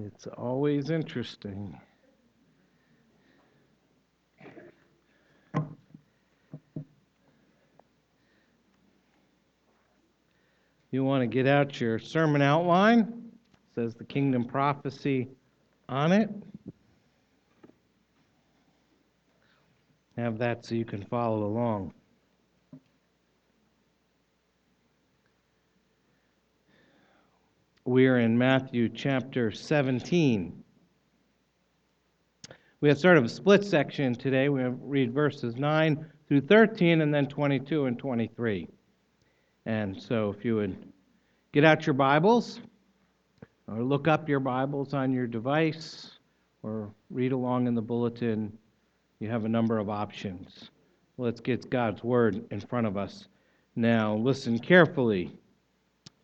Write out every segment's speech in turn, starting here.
It's always interesting. You want to get out your sermon outline? It says the kingdom prophecy on it. Have that so you can follow along. We are in Matthew chapter 17. We have sort of a split section today. We read verses 9 through 13 and then 22 and 23. And so if you would get out your Bibles or look up your Bibles on your device or read along in the bulletin, you have a number of options. Let's get God's Word in front of us. Now, listen carefully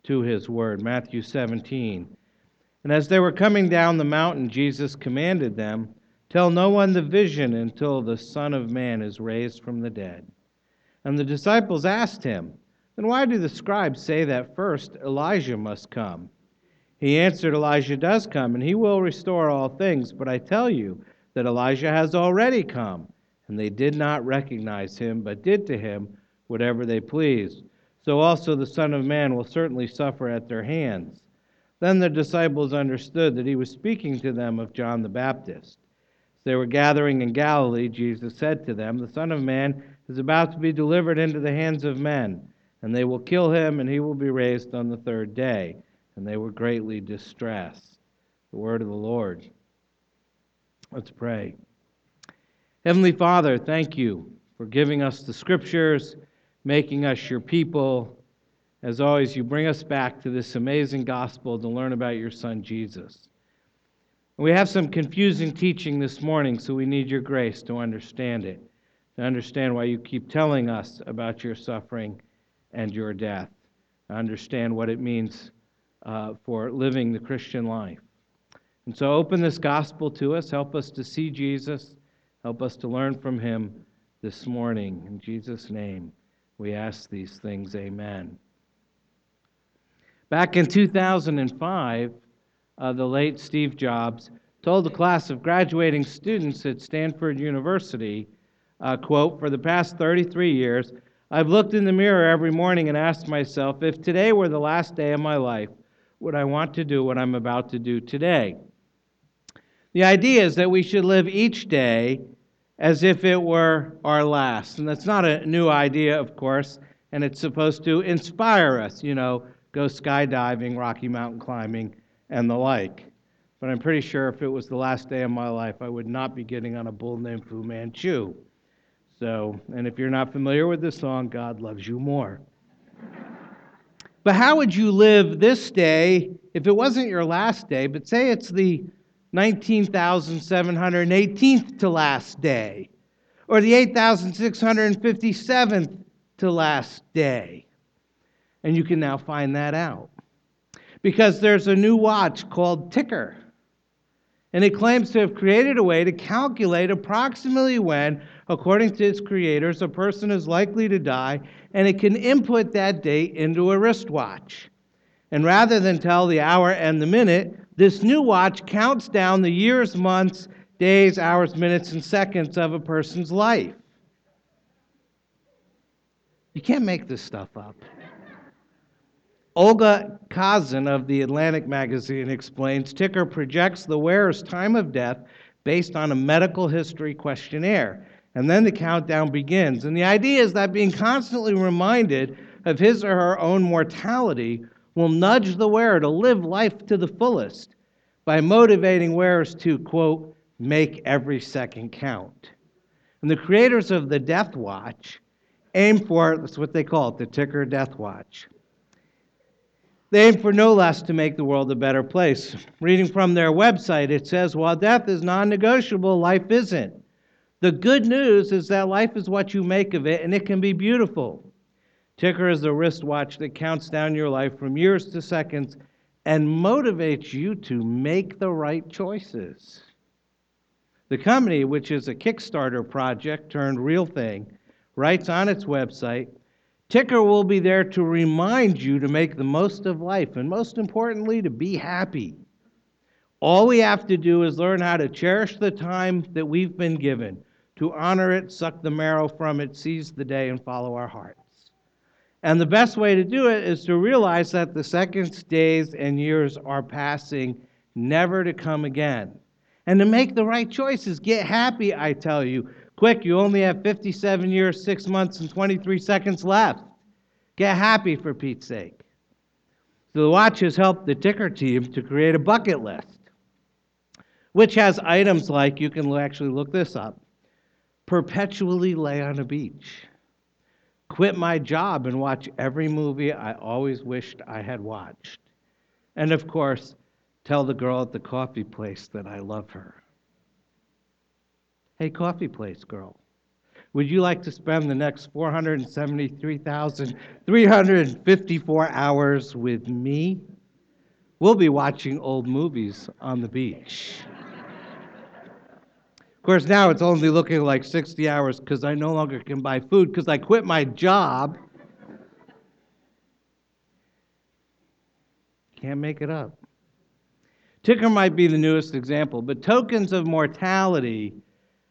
to his word. Matthew 17. And as they were coming down the mountain, Jesus commanded them, Tell no one the vision until the Son of Man is raised from the dead. And the disciples asked him, Then why do the scribes say that first Elijah must come? He answered, Elijah does come, and he will restore all things. But I tell you that Elijah has already come. And they did not recognize him, but did to him whatever they pleased so also the Son of Man will certainly suffer at their hands. Then the disciples understood that he was speaking to them of John the Baptist. As they were gathering in Galilee, Jesus said to them, The Son of Man is about to be delivered into the hands of men, and they will kill him, and he will be raised on the third day. And they were greatly distressed. The word of the Lord. Let's pray. Heavenly Father, thank you for giving us the scriptures making us your people. As always, you bring us back to this amazing gospel to learn about your son, Jesus. We have some confusing teaching this morning, so we need your grace to understand it, to understand why you keep telling us about your suffering and your death, to understand what it means uh, for living the Christian life. And so open this gospel to us. Help us to see Jesus. Help us to learn from him this morning. In Jesus' name. We ask these things, amen. Back in 2005, uh, the late Steve Jobs told a class of graduating students at Stanford University, uh, quote, for the past 33 years, I've looked in the mirror every morning and asked myself, if today were the last day of my life, would I want to do what I'm about to do today? The idea is that we should live each day as if it were our last. And that's not a new idea, of course, and it's supposed to inspire us, you know, go skydiving, Rocky Mountain climbing, and the like. But I'm pretty sure if it was the last day of my life, I would not be getting on a bull named Fu Manchu. So, and if you're not familiar with this song, God loves you more. but how would you live this day if it wasn't your last day, but say it's the 19,718th to last day, or the 8,657th to last day. And you can now find that out. Because there's a new watch called Tikker. And it claims to have created a way to calculate approximately when, according to its creators, a person is likely to die, and it can input that date into a wristwatch. And rather than tell the hour and the minute, this new watch counts down the years, months, days, hours, minutes, and seconds of a person's life. You can't make this stuff up. Olga Khazan of the Atlantic magazine explains Tikker projects the wearer's time of death based on a medical history questionnaire. And then the countdown begins. And the idea is that being constantly reminded of his or her own mortality will nudge the wearer to live life to the fullest by motivating wearers to, quote, make every second count. And the creators of the Death Watch aim for, that's what they call it, the ticker Death Watch. They aim for no less to make the world a better place. Reading from their website, it says, while death is non negotiable, life isn't. The good news is that life is what you make of it, and it can be beautiful. Tikker is a wristwatch that counts down your life from years to seconds and motivates you to make the right choices. The company, which is a Kickstarter project turned real thing, writes on its website Tikker will be there to remind you to make the most of life and, most importantly, to be happy. All we have to do is learn how to cherish the time that we've been given, to honor it, suck the marrow from it, seize the day, and follow our hearts. And the best way to do it is to realize that the seconds, days, and years are passing, never to come again. And to make the right choices. Get happy, I tell you. Quick, you only have 57 years, 6 months, and 23 seconds left. Get happy for Pete's sake. So the watch has helped the ticker team to create a bucket list, which has items like you can actually look this up perpetually lay on a beach, quit my job and watch every movie I always wished I had watched, and of course, tell the girl at the coffee place that I love her. Hey, coffee place girl. Would you like to spend the next 473,354 hours with me? We'll be watching old movies on the beach. Of course, now it's only looking like 60 hours because I no longer can buy food because I quit my job. Can't make it up. Tikker might be the newest example, but tokens of mortality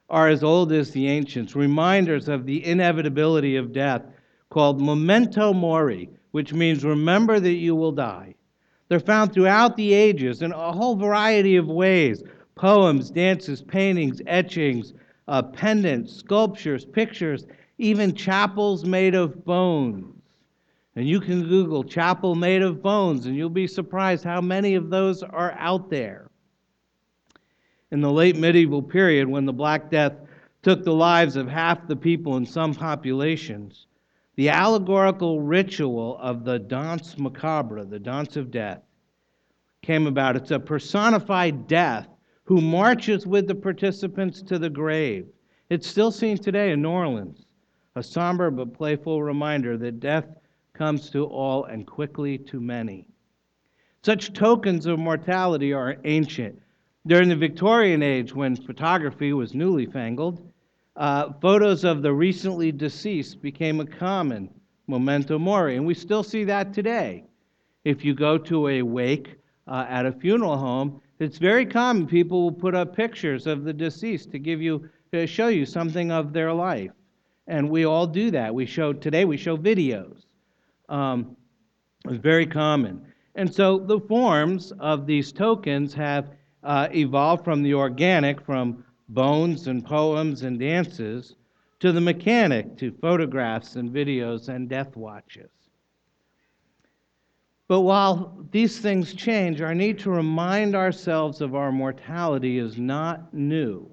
are as old as the ancients, reminders of the inevitability of death, called memento mori, which means remember that you will die. They're found throughout the ages in a whole variety of ways poems, dances, paintings, etchings, uh, pendants, sculptures, pictures, even chapels made of bones. And you can Google chapel made of bones, and you'll be surprised how many of those are out there in the late medieval period when the Black Death took the lives of half the people in some populations, the allegorical ritual of the Danse Macabre, the dance of death, came about. It's a personified death who marches with the participants to the grave. It's still seen today in New Orleans, a somber but playful reminder that death comes to all and quickly to many. Such tokens of mortality are ancient. During the Victorian age, when photography was newly fangled, uh, photos of the recently deceased became a common memento mori, and we still see that today. If you go to a wake uh, at a funeral home, it's very common people will put up pictures of the deceased to give you to show you something of their life, and we all do that. We show today we show videos. Um, it's very common, and so the forms of these tokens have uh, evolved from the organic, from bones and poems and dances, to the mechanic, to photographs and videos and death watches. But while these things change, our need to remind ourselves of our mortality is not new.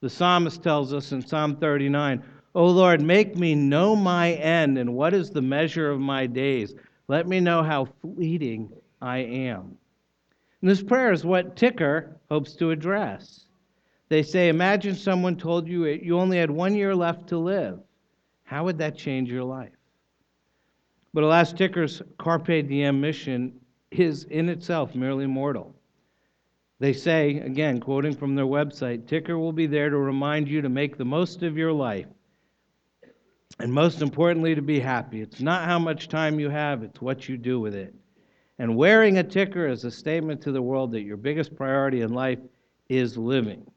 The psalmist tells us in Psalm 39, O Lord, make me know my end and what is the measure of my days. Let me know how fleeting I am. And this prayer is what Tikker hopes to address. They say, Imagine someone told you you only had one year left to live. How would that change your life? But alas, Tikker's Carpe Diem mission is in itself merely mortal. They say, again, quoting from their website, Tikker will be there to remind you to make the most of your life. And most importantly, to be happy. It's not how much time you have, it's what you do with it. And wearing a ticker is a statement to the world that your biggest priority in life is living.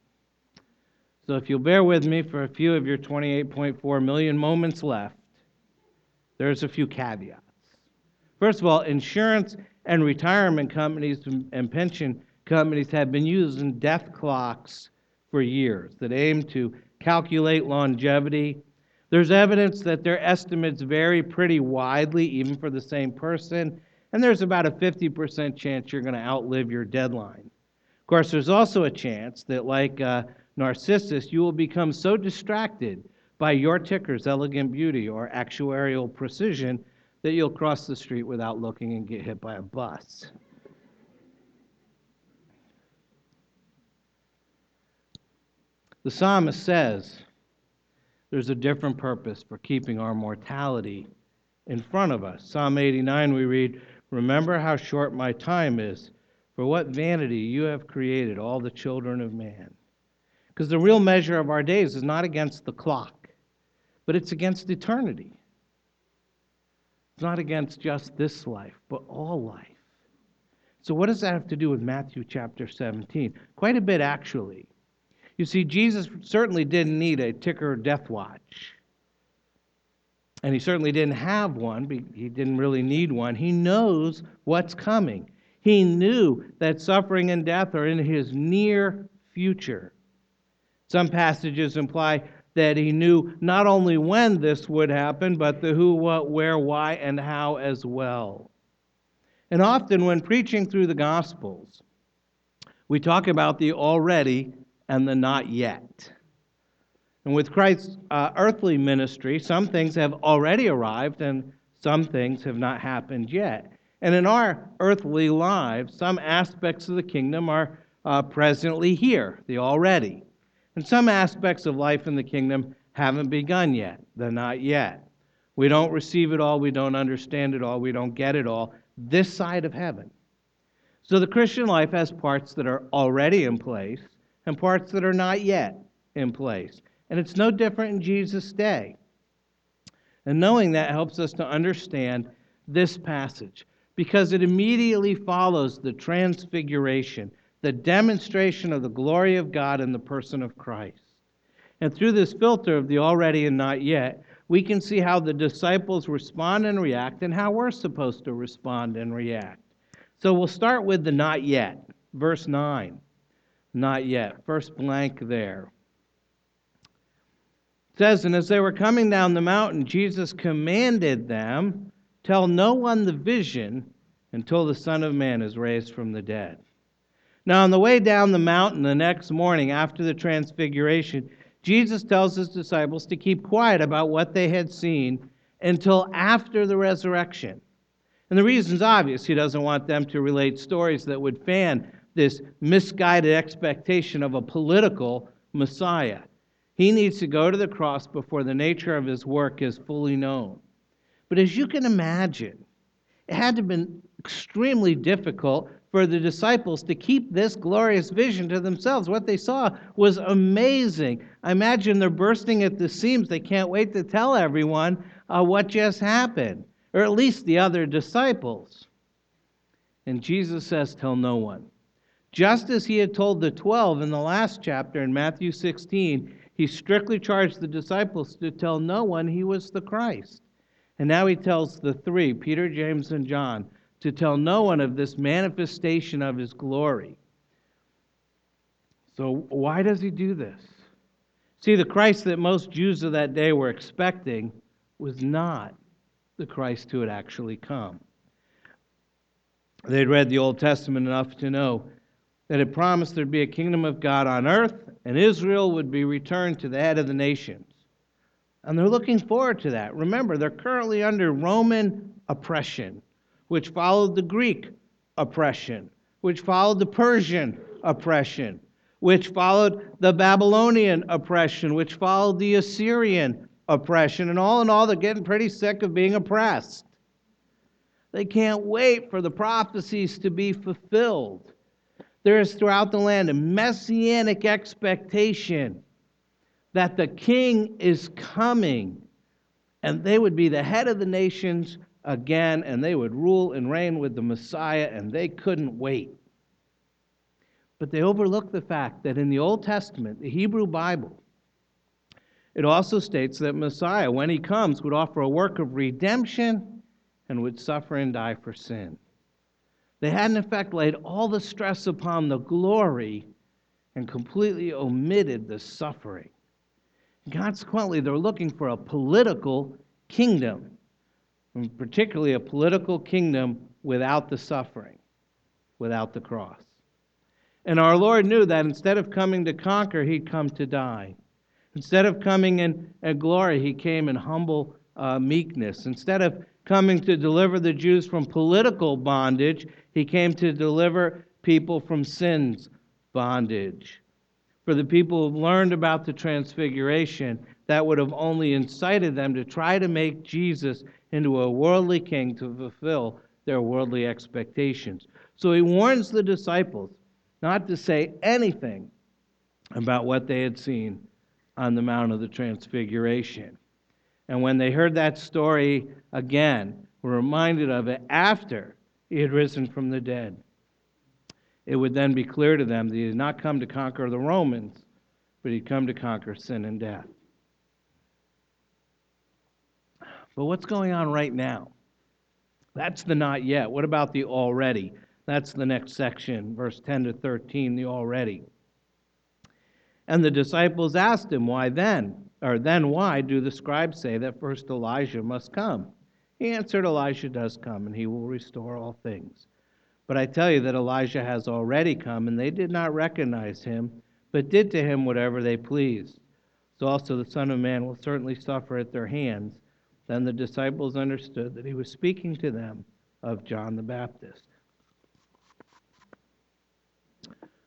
So if you'll bear with me for a few of your 28.4 million moments left, there's a few caveats. First of all, insurance and retirement companies and pension companies have been using death clocks for years that aim to calculate longevity. There's evidence that their estimates vary pretty widely, even for the same person, and there's about a 50% chance you're going to outlive your deadline. Of course, there's also a chance that, like uh, Narcissus, you will become so distracted by your ticker's elegant beauty or actuarial precision that you'll cross the street without looking and get hit by a bus. The psalmist says there's a different purpose for keeping our mortality in front of us. Psalm 89, we read, Remember how short my time is. For what vanity you have created all the children of man. Because the real measure of our days is not against the clock, but it's against eternity. It's not against just this life, but all life. So, what does that have to do with Matthew chapter 17? Quite a bit, actually. You see, Jesus certainly didn't need a ticker death watch. And he certainly didn't have one. He didn't really need one. He knows what's coming. He knew that suffering and death are in his near future. Some passages imply that he knew not only when this would happen, but the who, what, where, why, and how as well. And often, when preaching through the Gospels, we talk about the already and the not yet. And with Christ's uh, earthly ministry, some things have already arrived and some things have not happened yet. And in our earthly lives, some aspects of the kingdom are uh, presently here, the already. And some aspects of life in the kingdom haven't begun yet, They're not yet. We don't receive it all, we don't understand it all, we don't get it all this side of heaven. So the Christian life has parts that are already in place and parts that are not yet in place. And it's no different in Jesus' day. And knowing that helps us to understand this passage because it immediately follows the transfiguration, the demonstration of the glory of God in the person of Christ. And through this filter of the already and not yet, we can see how the disciples respond and react and how we're supposed to respond and react. So we'll start with the not yet, verse 9. Not yet. First blank there says, And as they were coming down the mountain, Jesus commanded them, Tell no one the vision until the Son of Man is raised from the dead. Now, on the way down the mountain the next morning after the transfiguration, Jesus tells his disciples to keep quiet about what they had seen until after the resurrection. And the reason's obvious. He doesn't want them to relate stories that would fan this misguided expectation of a political Messiah. He needs to go to the cross before the nature of his work is fully known. But as you can imagine, it had to have been extremely difficult for the disciples to keep this glorious vision to themselves. What they saw was amazing. I imagine they're bursting at the seams. They can't wait to tell everyone uh, what just happened, or at least the other disciples. And Jesus says, Tell no one. Just as he had told the 12 in the last chapter in Matthew 16, he strictly charged the disciples to tell no one he was the Christ. And now he tells the three, Peter, James, and John, to tell no one of this manifestation of his glory. So, why does he do this? See, the Christ that most Jews of that day were expecting was not the Christ who had actually come. They'd read the Old Testament enough to know that it promised there'd be a kingdom of God on earth, and Israel would be returned to the head of the nations. And they're looking forward to that. Remember, they're currently under Roman oppression, which followed the Greek oppression, which followed the Persian oppression, which followed the Babylonian oppression, which followed the Assyrian oppression. And all in all, they're getting pretty sick of being oppressed. They can't wait for the prophecies to be fulfilled. There is throughout the land a messianic expectation that the king is coming and they would be the head of the nations again and they would rule and reign with the Messiah and they couldn't wait. But they overlook the fact that in the Old Testament, the Hebrew Bible, it also states that Messiah, when he comes, would offer a work of redemption and would suffer and die for sin. They had, in effect, laid all the stress upon the glory and completely omitted the suffering. Consequently, they're looking for a political kingdom, and particularly a political kingdom without the suffering, without the cross. And our Lord knew that instead of coming to conquer, he'd come to die. Instead of coming in, in glory, he came in humble uh, meekness. Instead of coming to deliver the Jews from political bondage, he came to deliver people from sin's bondage. For the people who learned about the transfiguration, that would have only incited them to try to make Jesus into a worldly king to fulfill their worldly expectations. So he warns the disciples not to say anything about what they had seen on the Mount of the Transfiguration. And when they heard that story again, were reminded of it after he had risen from the dead. it would then be clear to them that he had not come to conquer the Romans, but he'd come to conquer sin and death. But what's going on right now? That's the not yet. What about the already? That's the next section, verse 10 to 13, the already. And the disciples asked him, Why then? Or then why do the scribes say that first Elijah must come? He answered, Elijah does come, and he will restore all things. But I tell you that Elijah has already come, and they did not recognize him, but did to him whatever they pleased. So also the Son of Man will certainly suffer at their hands. Then the disciples understood that he was speaking to them of John the Baptist.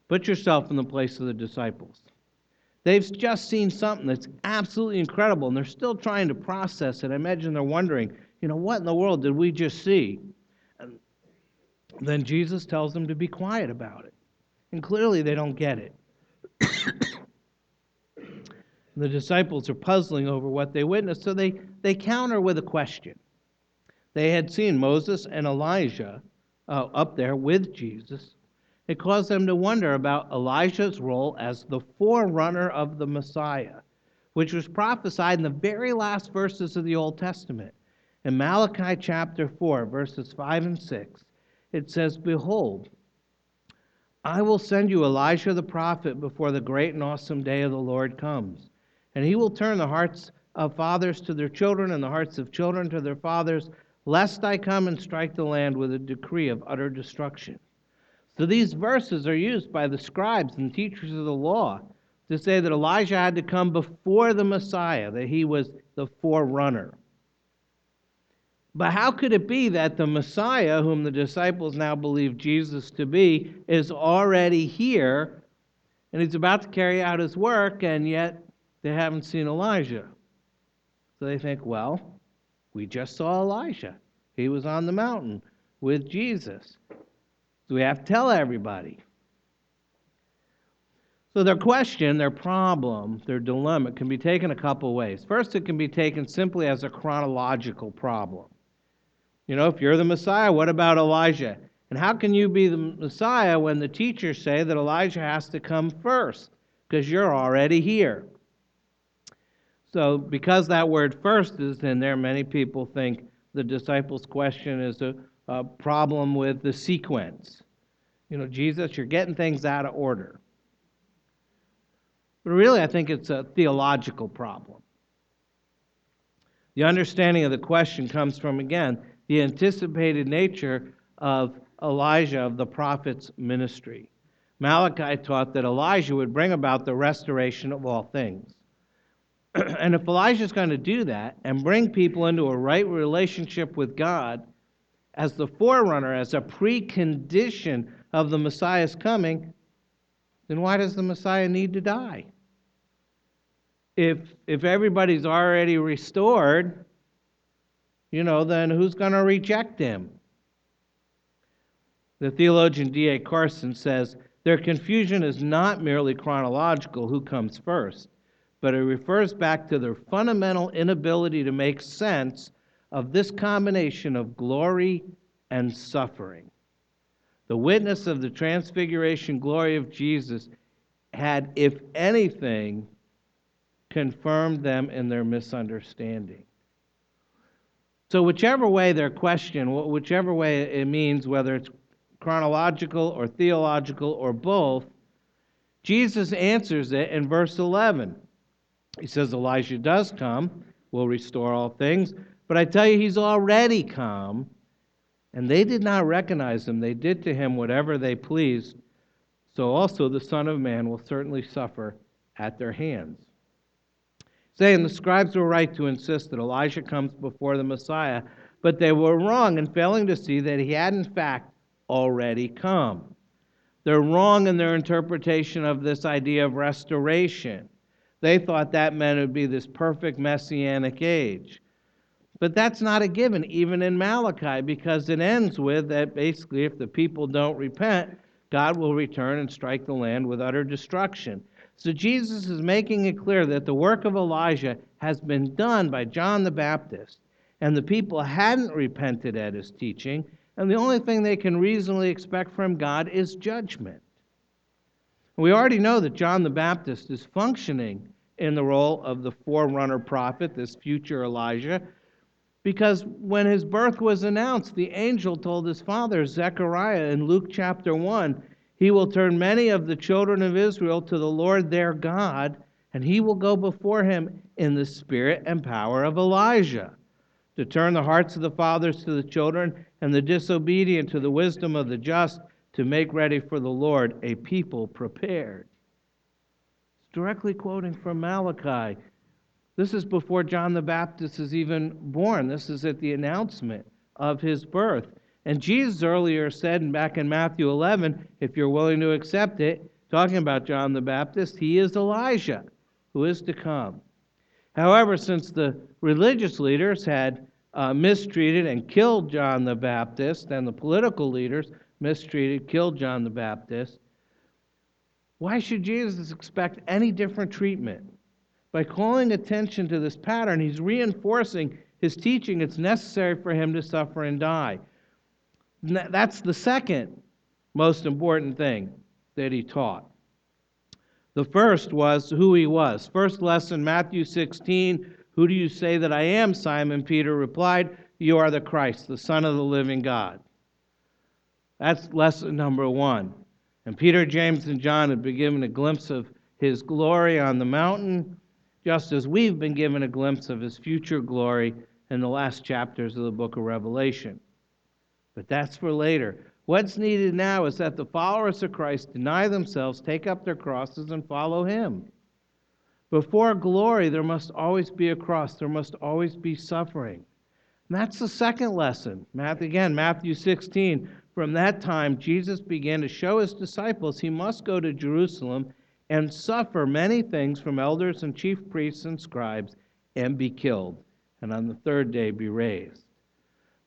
Put yourself in the place of the disciples. They've just seen something that's absolutely incredible, and they're still trying to process it. I imagine they're wondering, you know, what in the world did we just see? And then Jesus tells them to be quiet about it. And clearly they don't get it. the disciples are puzzling over what they witnessed, so they, they counter with a question. They had seen Moses and Elijah uh, up there with Jesus. It caused them to wonder about Elijah's role as the forerunner of the Messiah, which was prophesied in the very last verses of the Old Testament. In Malachi chapter 4, verses 5 and 6, it says, Behold, I will send you Elijah the prophet before the great and awesome day of the Lord comes. And he will turn the hearts of fathers to their children and the hearts of children to their fathers, lest I come and strike the land with a decree of utter destruction. So these verses are used by the scribes and teachers of the law to say that Elijah had to come before the Messiah, that he was the forerunner. But how could it be that the Messiah, whom the disciples now believe Jesus to be, is already here and he's about to carry out his work, and yet they haven't seen Elijah? So they think, well, we just saw Elijah. He was on the mountain with Jesus. So we have to tell everybody. So their question, their problem, their dilemma can be taken a couple ways. First, it can be taken simply as a chronological problem. You know, if you're the Messiah, what about Elijah? And how can you be the Messiah when the teachers say that Elijah has to come first? Because you're already here. So, because that word first is in there, many people think the disciples' question is a, a problem with the sequence. You know, Jesus, you're getting things out of order. But really, I think it's a theological problem. The understanding of the question comes from, again, the anticipated nature of Elijah, of the prophet's ministry. Malachi taught that Elijah would bring about the restoration of all things. and if Elijah is going to do that and bring people into a right relationship with God as the forerunner, as a precondition of the Messiah's coming, then why does the Messiah need to die? If, if everybody's already restored, you know, then who's going to reject him? The theologian D.A. Carson says their confusion is not merely chronological, who comes first, but it refers back to their fundamental inability to make sense of this combination of glory and suffering. The witness of the transfiguration glory of Jesus had, if anything, confirmed them in their misunderstanding. So, whichever way their question, whichever way it means, whether it's chronological or theological or both, Jesus answers it in verse 11. He says, Elijah does come, will restore all things, but I tell you, he's already come, and they did not recognize him. They did to him whatever they pleased. So also the Son of Man will certainly suffer at their hands saying the scribes were right to insist that Elijah comes before the Messiah, but they were wrong in failing to see that he had, in fact, already come. They're wrong in their interpretation of this idea of restoration. They thought that meant it would be this perfect messianic age. But that's not a given, even in Malachi, because it ends with that basically, if the people don't repent, God will return and strike the land with utter destruction. So Jesus is making it clear that the work of Elijah has been done by John the Baptist, and the people hadn't repented at his teaching. and the only thing they can reasonably expect from God is judgment. We already know that John the Baptist is functioning in the role of the forerunner prophet, this future Elijah, because when his birth was announced, the angel told his father, Zechariah, in Luke chapter 1, he will turn many of the children of Israel to the Lord their God, and he will go before him in the spirit and power of Elijah, to turn the hearts of the fathers to the children, and the disobedient to the wisdom of the just, to make ready for the Lord a people prepared. Directly quoting from Malachi. This is before John the Baptist is even born. This is at the announcement of his birth. And Jesus earlier said back in Matthew 11, if you're willing to accept it, talking about John the Baptist, he is Elijah who is to come. However, since the religious leaders had uh, mistreated and killed John the Baptist, and the political leaders mistreated, killed John the Baptist, why should Jesus expect any different treatment? By calling attention to this pattern, he's reinforcing his teaching it's necessary for him to suffer and die. That's the second most important thing that he taught. The first was who he was. First lesson, Matthew 16. Who do you say that I am? Simon Peter replied, You are the Christ, the Son of the living God. That's lesson number one. And Peter, James, and John had been given a glimpse of his glory on the mountain just as we've been given a glimpse of his future glory in the last chapters of the book of Revelation. But that's for later. What's needed now is that the followers of Christ deny themselves, take up their crosses, and follow him. Before glory, there must always be a cross, there must always be suffering. And that's the second lesson. Matthew, again, Matthew 16. From that time, Jesus began to show his disciples he must go to Jerusalem and suffer many things from elders and chief priests and scribes and be killed, and on the third day be raised.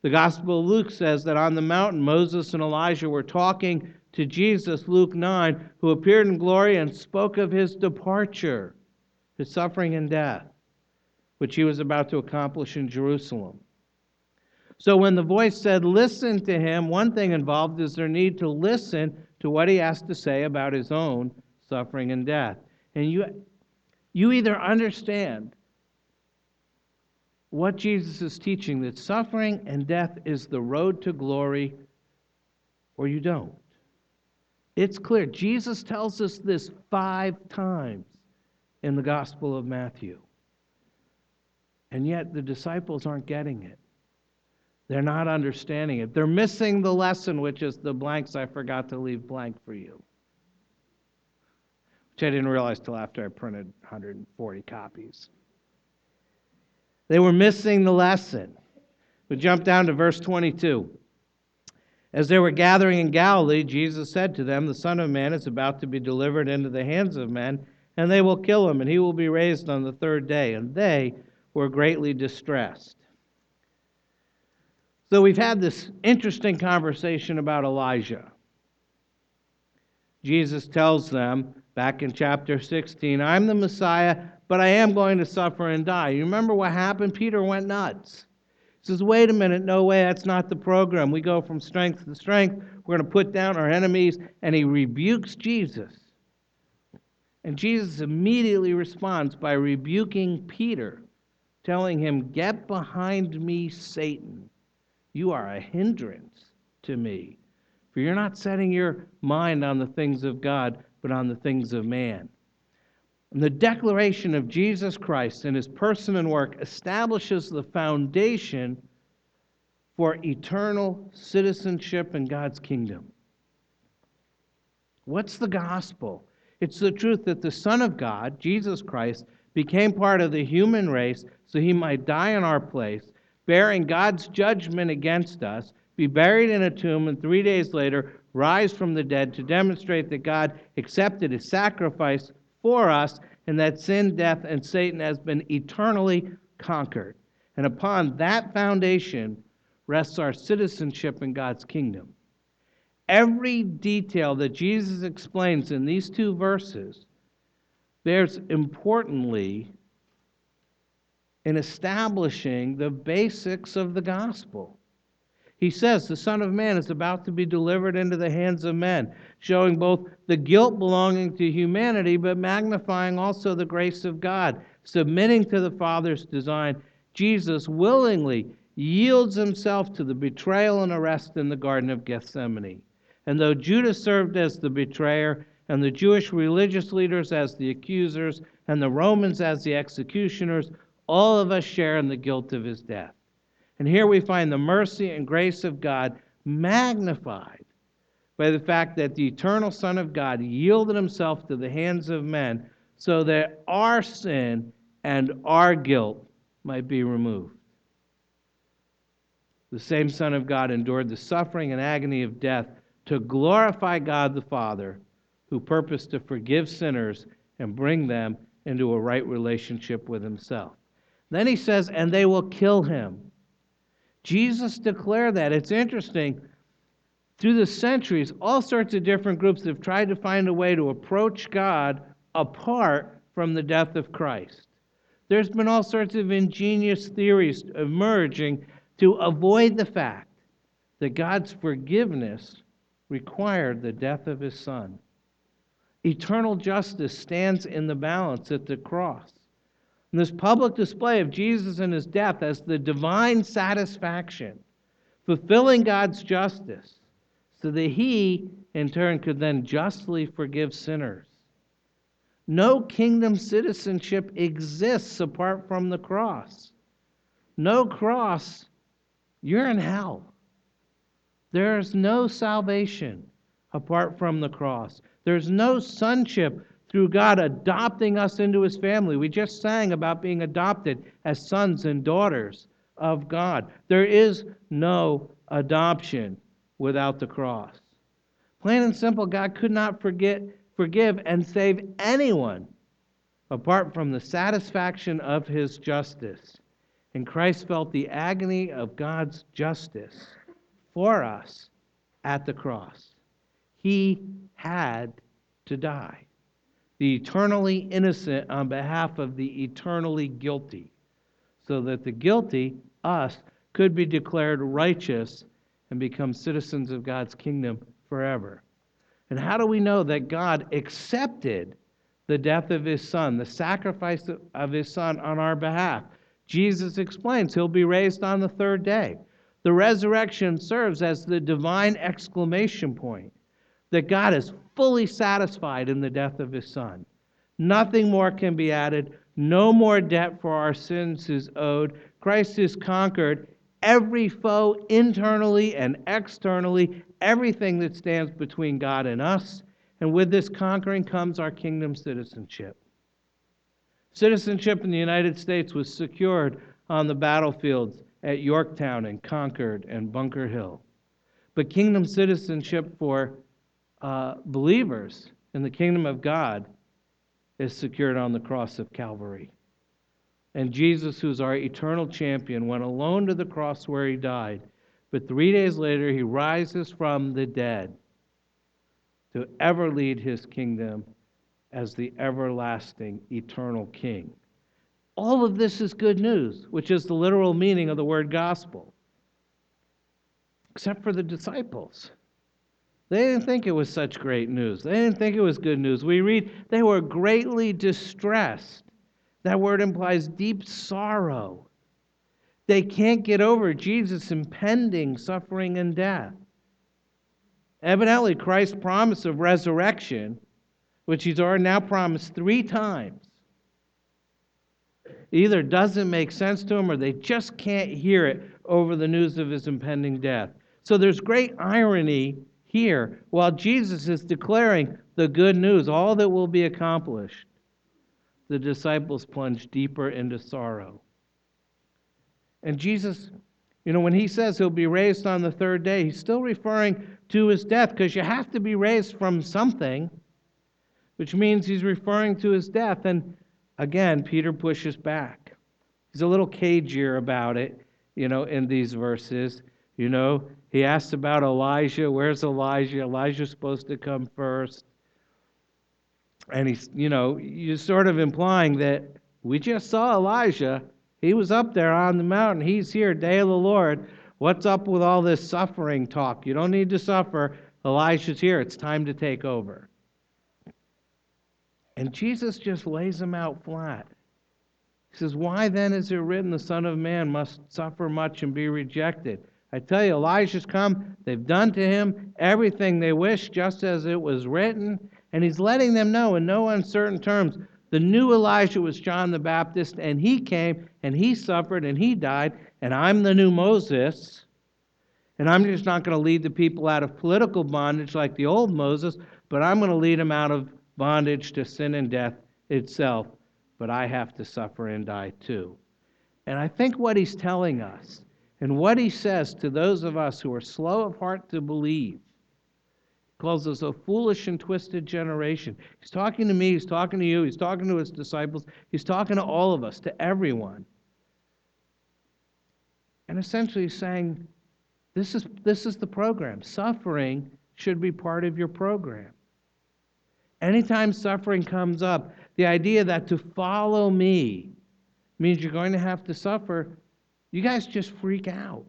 The Gospel of Luke says that on the mountain, Moses and Elijah were talking to Jesus, Luke 9, who appeared in glory and spoke of his departure, his suffering and death, which he was about to accomplish in Jerusalem. So when the voice said, Listen to him, one thing involved is their need to listen to what he has to say about his own suffering, and death. And you, you either understand what Jesus is teaching, that suffering and death is the road to glory, or you don't. It's clear. Jesus tells us this five times in the Gospel of Matthew. And yet the disciples aren't getting it. They're not understanding it. They're missing the lesson, which is the blanks I forgot to leave blank for you which I didn't realize till after I printed 140 copies. They were missing the lesson. We jump down to verse 22. As they were gathering in Galilee, Jesus said to them, The Son of Man is about to be delivered into the hands of men, and they will kill him, and he will be raised on the third day. And they were greatly distressed. So we've had this interesting conversation about Elijah. Jesus tells them, back in chapter 16. I'm the Messiah, but I am going to suffer and die. You remember what happened? Peter went nuts. He says, Wait a minute, no way, that's not the program. We go from strength to strength. We're going to put down our enemies. And he rebukes Jesus. And Jesus immediately responds by rebuking Peter, telling him, Get behind me, Satan. You are a hindrance to me. For you're not setting your mind on the things of God, but on the things of man. And the declaration of Jesus Christ and his person and work establishes the foundation for eternal citizenship in God's kingdom. What's the gospel? It's the truth that the Son of God, Jesus Christ, became part of the human race so he might die in our place, bearing God's judgment against us, be buried in a tomb, and three days later rise from the dead to demonstrate that God accepted his sacrifice for us and that sin, death, and Satan has been eternally conquered. And upon that foundation rests our citizenship in God's kingdom. Every detail that Jesus explains in these two verses bears importantly in establishing the basics of the gospel. He says the Son of Man is about to be delivered into the hands of men, showing both the guilt belonging to humanity, but magnifying also the grace of God, submitting to the Father's design. Jesus willingly yields himself to the betrayal and arrest in the Garden of Gethsemane. And though Judas served as the betrayer, and the Jewish religious leaders as the accusers, and the Romans as the executioners, all of us share in the guilt of his death. And here we find the mercy and grace of God magnified by the fact that the eternal Son of God yielded himself to the hands of men so that our sin and our guilt might be removed. The same Son of God endured the suffering and agony of death to glorify God the Father, who purposed to forgive sinners and bring them into a right relationship with himself. Then he says, and they will kill him. Jesus declared that. It's interesting. Through the centuries, all sorts of different groups have tried to find a way to approach God apart from the death of Christ. There's been all sorts of ingenious theories emerging to avoid the fact that God's forgiveness required the death of his son. Eternal justice stands in the balance at the cross. And this public display of Jesus and his death as the divine satisfaction, fulfilling God's justice, so that he, in turn, could then justly forgive sinners. No kingdom citizenship exists apart from the cross. No cross, you're in hell. There's no salvation apart from the cross. There's no sonship through God adopting us into his family. We just sang about being adopted as sons and daughters of God. There is no adoption without the cross. Plain and simple, God could not forget, forgive and save anyone apart from the satisfaction of his justice. And Christ felt the agony of God's justice for us at the cross. He had to die the eternally innocent on behalf of the eternally guilty, so that the guilty, us, could be declared righteous and become citizens of God's kingdom forever. And how do we know that God accepted the death of his son, the sacrifice of his son on our behalf? Jesus explains he'll be raised on the third day. The resurrection serves as the divine exclamation point that God is fully satisfied in the death of his Son. Nothing more can be added. No more debt for our sins is owed. Christ has conquered every foe internally and externally, everything that stands between God and us. And with this conquering comes our kingdom citizenship. Citizenship in the United States was secured on the battlefields at Yorktown and Concord and Bunker Hill. But kingdom citizenship for uh, believers in the kingdom of God is secured on the cross of Calvary. And Jesus, who's our eternal champion, went alone to the cross where he died. But three days later, he rises from the dead to ever lead his kingdom as the everlasting, eternal king. All of this is good news, which is the literal meaning of the word gospel, except for the disciples. They didn't think it was such great news. They didn't think it was good news. We read they were greatly distressed. That word implies deep sorrow. They can't get over Jesus' impending suffering and death. Evidently, Christ's promise of resurrection, which he's already now promised three times, either doesn't make sense to them or they just can't hear it over the news of his impending death. So there's great irony here while Jesus is declaring the good news, all that will be accomplished. The disciples plunge deeper into sorrow. And Jesus, you know, when he says he'll be raised on the third day, he's still referring to his death because you have to be raised from something, which means he's referring to his death. And again, Peter pushes back. He's a little cagier about it, you know, in these verses. You know, he asks about Elijah. Where's Elijah? Elijah's supposed to come first. And he's, you know, you're sort of implying that we just saw Elijah. He was up there on the mountain. He's here, day of the Lord. What's up with all this suffering talk? You don't need to suffer. Elijah's here. It's time to take over. And Jesus just lays him out flat. He says, Why then is it written the Son of Man must suffer much and be rejected? I tell you, Elijah's come. They've done to him everything they wish, just as it was written. And he's letting them know in no uncertain terms the new Elijah was John the Baptist, and he came and he suffered and he died, and I'm the new Moses. And I'm just not going to lead the people out of political bondage like the old Moses, but I'm going to lead them out of bondage to sin and death itself. But I have to suffer and die too. And I think what he's telling us and what he says to those of us who are slow of heart to believe calls us a foolish and twisted generation. He's talking to me, he's talking to you, he's talking to his disciples, he's talking to all of us, to everyone. And essentially he's saying, this is, this is the program. Suffering should be part of your program. Anytime suffering comes up, the idea that to follow me means you're going to have to suffer, you guys just freak out.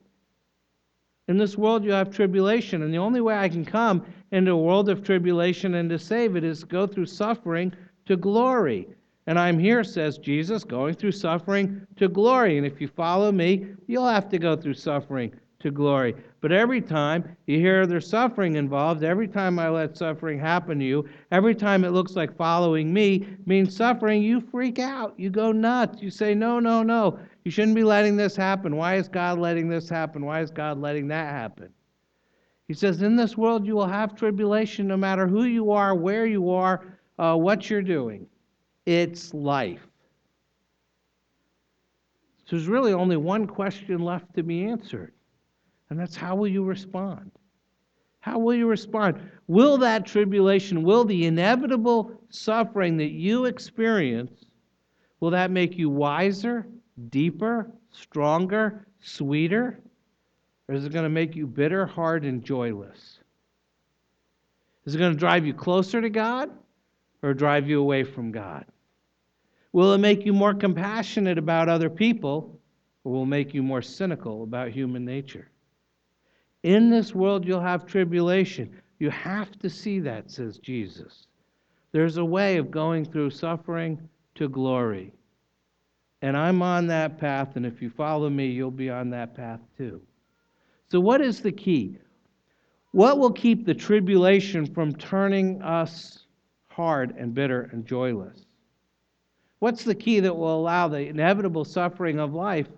In this world, you have tribulation, and the only way I can come into a world of tribulation and to save it is go through suffering to glory. And I'm here, says Jesus, going through suffering to glory. And if you follow me, you'll have to go through suffering to glory. But every time you hear there's suffering involved, every time I let suffering happen to you, every time it looks like following me means suffering, you freak out. You go nuts. You say, no, no, no. You shouldn't be letting this happen. Why is God letting this happen? Why is God letting that happen? He says, In this world you will have tribulation no matter who you are, where you are, uh, what you're doing. It's life. So there's really only one question left to be answered, and that's how will you respond? How will you respond? Will that tribulation, will the inevitable suffering that you experience, will that make you wiser, deeper, stronger, sweeter? Or is it going to make you bitter, hard, and joyless? Is it going to drive you closer to God or drive you away from God? Will it make you more compassionate about other people or will it make you more cynical about human nature? In this world, you'll have tribulation. You have to see that, says Jesus. There's a way of going through suffering to glory. And I'm on that path, and if you follow me, you'll be on that path too. So, what is the key? What will keep the tribulation from turning us hard and bitter and joyless? What's the key that will allow the inevitable suffering of life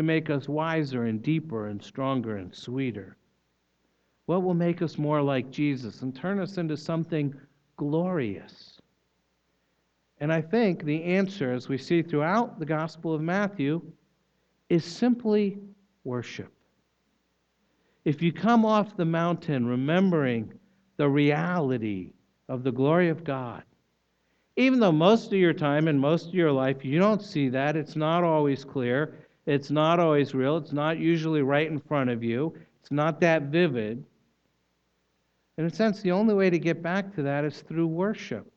to make us wiser and deeper and stronger and sweeter? What will make us more like Jesus and turn us into something glorious? And I think the answer, as we see throughout the Gospel of Matthew, is simply worship. If you come off the mountain remembering the reality of the glory of God, even though most of your time and most of your life you don't see that, it's not always clear, it's not always real, it's not usually right in front of you, it's not that vivid. In a sense, the only way to get back to that is through worship.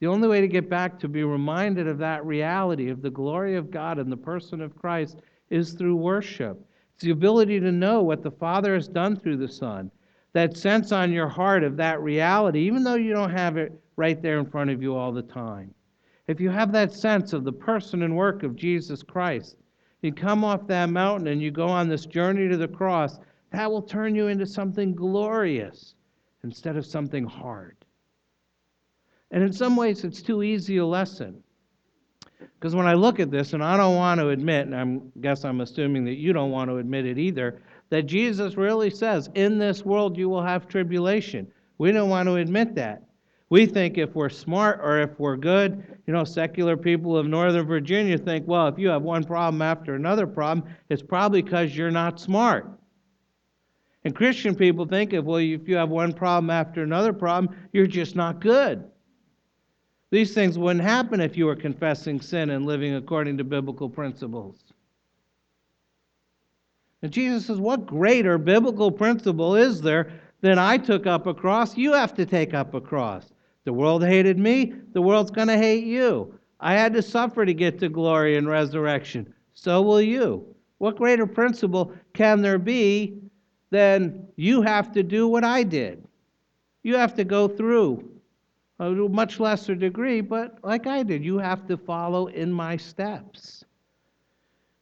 The only way to get back to be reminded of that reality, of the glory of God and the person of Christ, is through worship. It's the ability to know what the Father has done through the Son. That sense on your heart of that reality, even though you don't have it right there in front of you all the time. If you have that sense of the person and work of Jesus Christ, you come off that mountain and you go on this journey to the cross, that will turn you into something glorious instead of something hard. And in some ways, it's too easy a lesson. Because when I look at this, and I don't want to admit, and I guess I'm assuming that you don't want to admit it either, that Jesus really says, In this world you will have tribulation. We don't want to admit that. We think if we're smart or if we're good, you know, secular people of Northern Virginia think, well, if you have one problem after another problem, it's probably because you're not smart. And Christian people think, if, well, if you have one problem after another problem, you're just not good. These things wouldn't happen if you were confessing sin and living according to biblical principles. And Jesus says, What greater biblical principle is there than I took up a cross? You have to take up a cross. The world hated me, the world's going to hate you. I had to suffer to get to glory and resurrection. So will you. What greater principle can there be than you have to do what I did? You have to go through a much lesser degree, but like I did, you have to follow in my steps.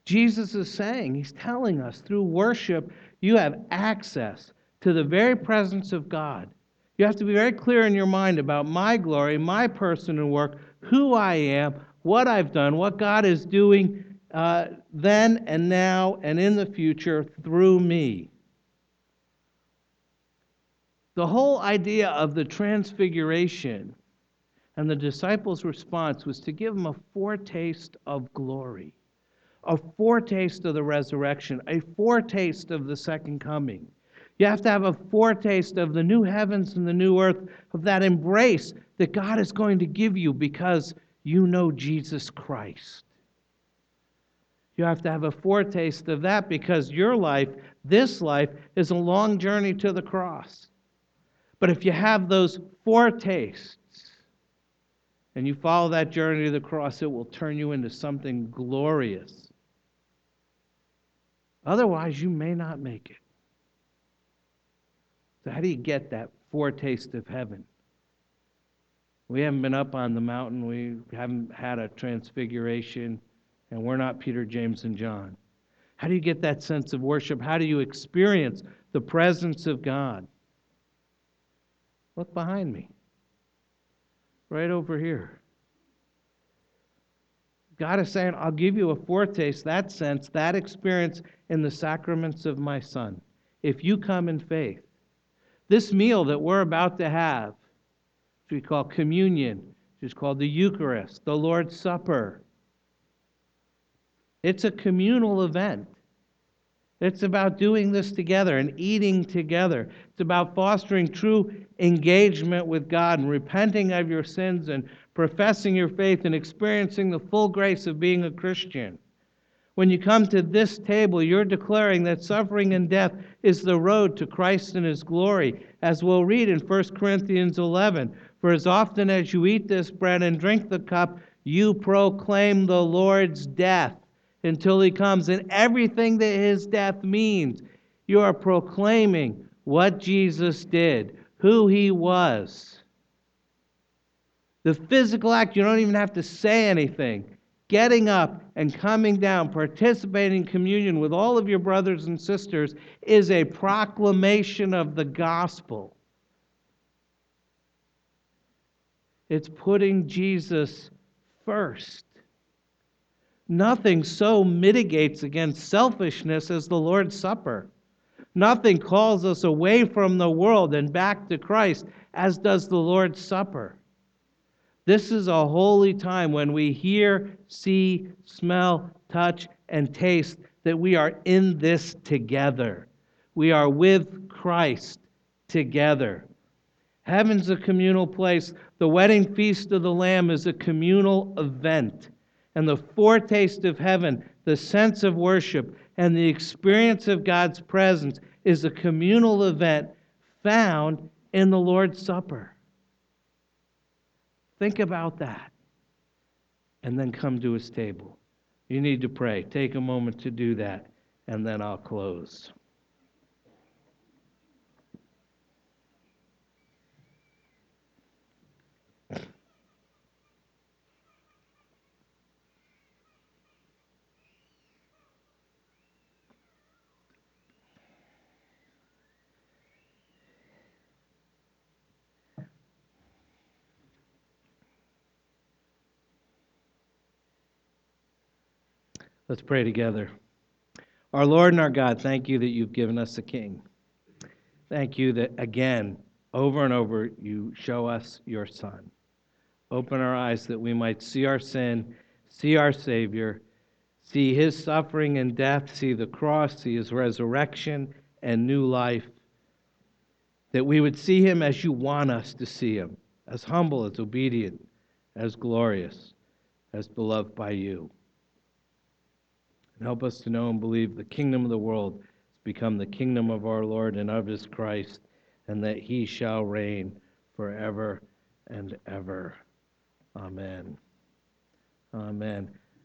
Jesus is saying, He's telling us through worship, you have access to the very presence of God. You have to be very clear in your mind about my glory, my person and work, who I am, what I've done, what God is doing uh, then and now and in the future through me. The whole idea of the transfiguration and the disciples' response was to give them a foretaste of glory, a foretaste of the resurrection, a foretaste of the second coming. You have to have a foretaste of the new heavens and the new earth, of that embrace that God is going to give you because you know Jesus Christ. You have to have a foretaste of that because your life, this life, is a long journey to the cross. But if you have those foretastes and you follow that journey to the cross, it will turn you into something glorious. Otherwise, you may not make it. So, how do you get that foretaste of heaven? We haven't been up on the mountain, we haven't had a transfiguration, and we're not Peter, James, and John. How do you get that sense of worship? How do you experience the presence of God? Look behind me, right over here. God is saying, I'll give you a foretaste, that sense, that experience in the sacraments of my Son, if you come in faith. This meal that we're about to have, which we call communion, which is called the Eucharist, the Lord's Supper, it's a communal event. It's about doing this together and eating together. It's about fostering true engagement with God and repenting of your sins and professing your faith and experiencing the full grace of being a Christian. When you come to this table, you're declaring that suffering and death is the road to Christ and his glory, as we'll read in 1 Corinthians 11. For as often as you eat this bread and drink the cup, you proclaim the Lord's death until he comes. And everything that his death means, you are proclaiming what Jesus did, who he was. The physical act, you don't even have to say anything getting up and coming down, participating in communion with all of your brothers and sisters is a proclamation of the gospel. It's putting Jesus first. Nothing so mitigates against selfishness as the Lord's Supper. Nothing calls us away from the world and back to Christ as does the Lord's Supper. This is a holy time when we hear, see, smell, touch, and taste that we are in this together. We are with Christ together. Heaven's a communal place. The wedding feast of the Lamb is a communal event. And the foretaste of heaven, the sense of worship, and the experience of God's presence is a communal event found in the Lord's Supper. Think about that. And then come to his table. You need to pray. Take a moment to do that, and then I'll close. Let's pray together. Our Lord and our God, thank you that you've given us a king. Thank you that, again, over and over, you show us your Son. Open our eyes that we might see our sin, see our Savior, see his suffering and death, see the cross, see his resurrection and new life. That we would see him as you want us to see him, as humble, as obedient, as glorious, as beloved by you. And help us to know and believe the kingdom of the world has become the kingdom of our Lord and of his Christ, and that he shall reign forever and ever. Amen. Amen.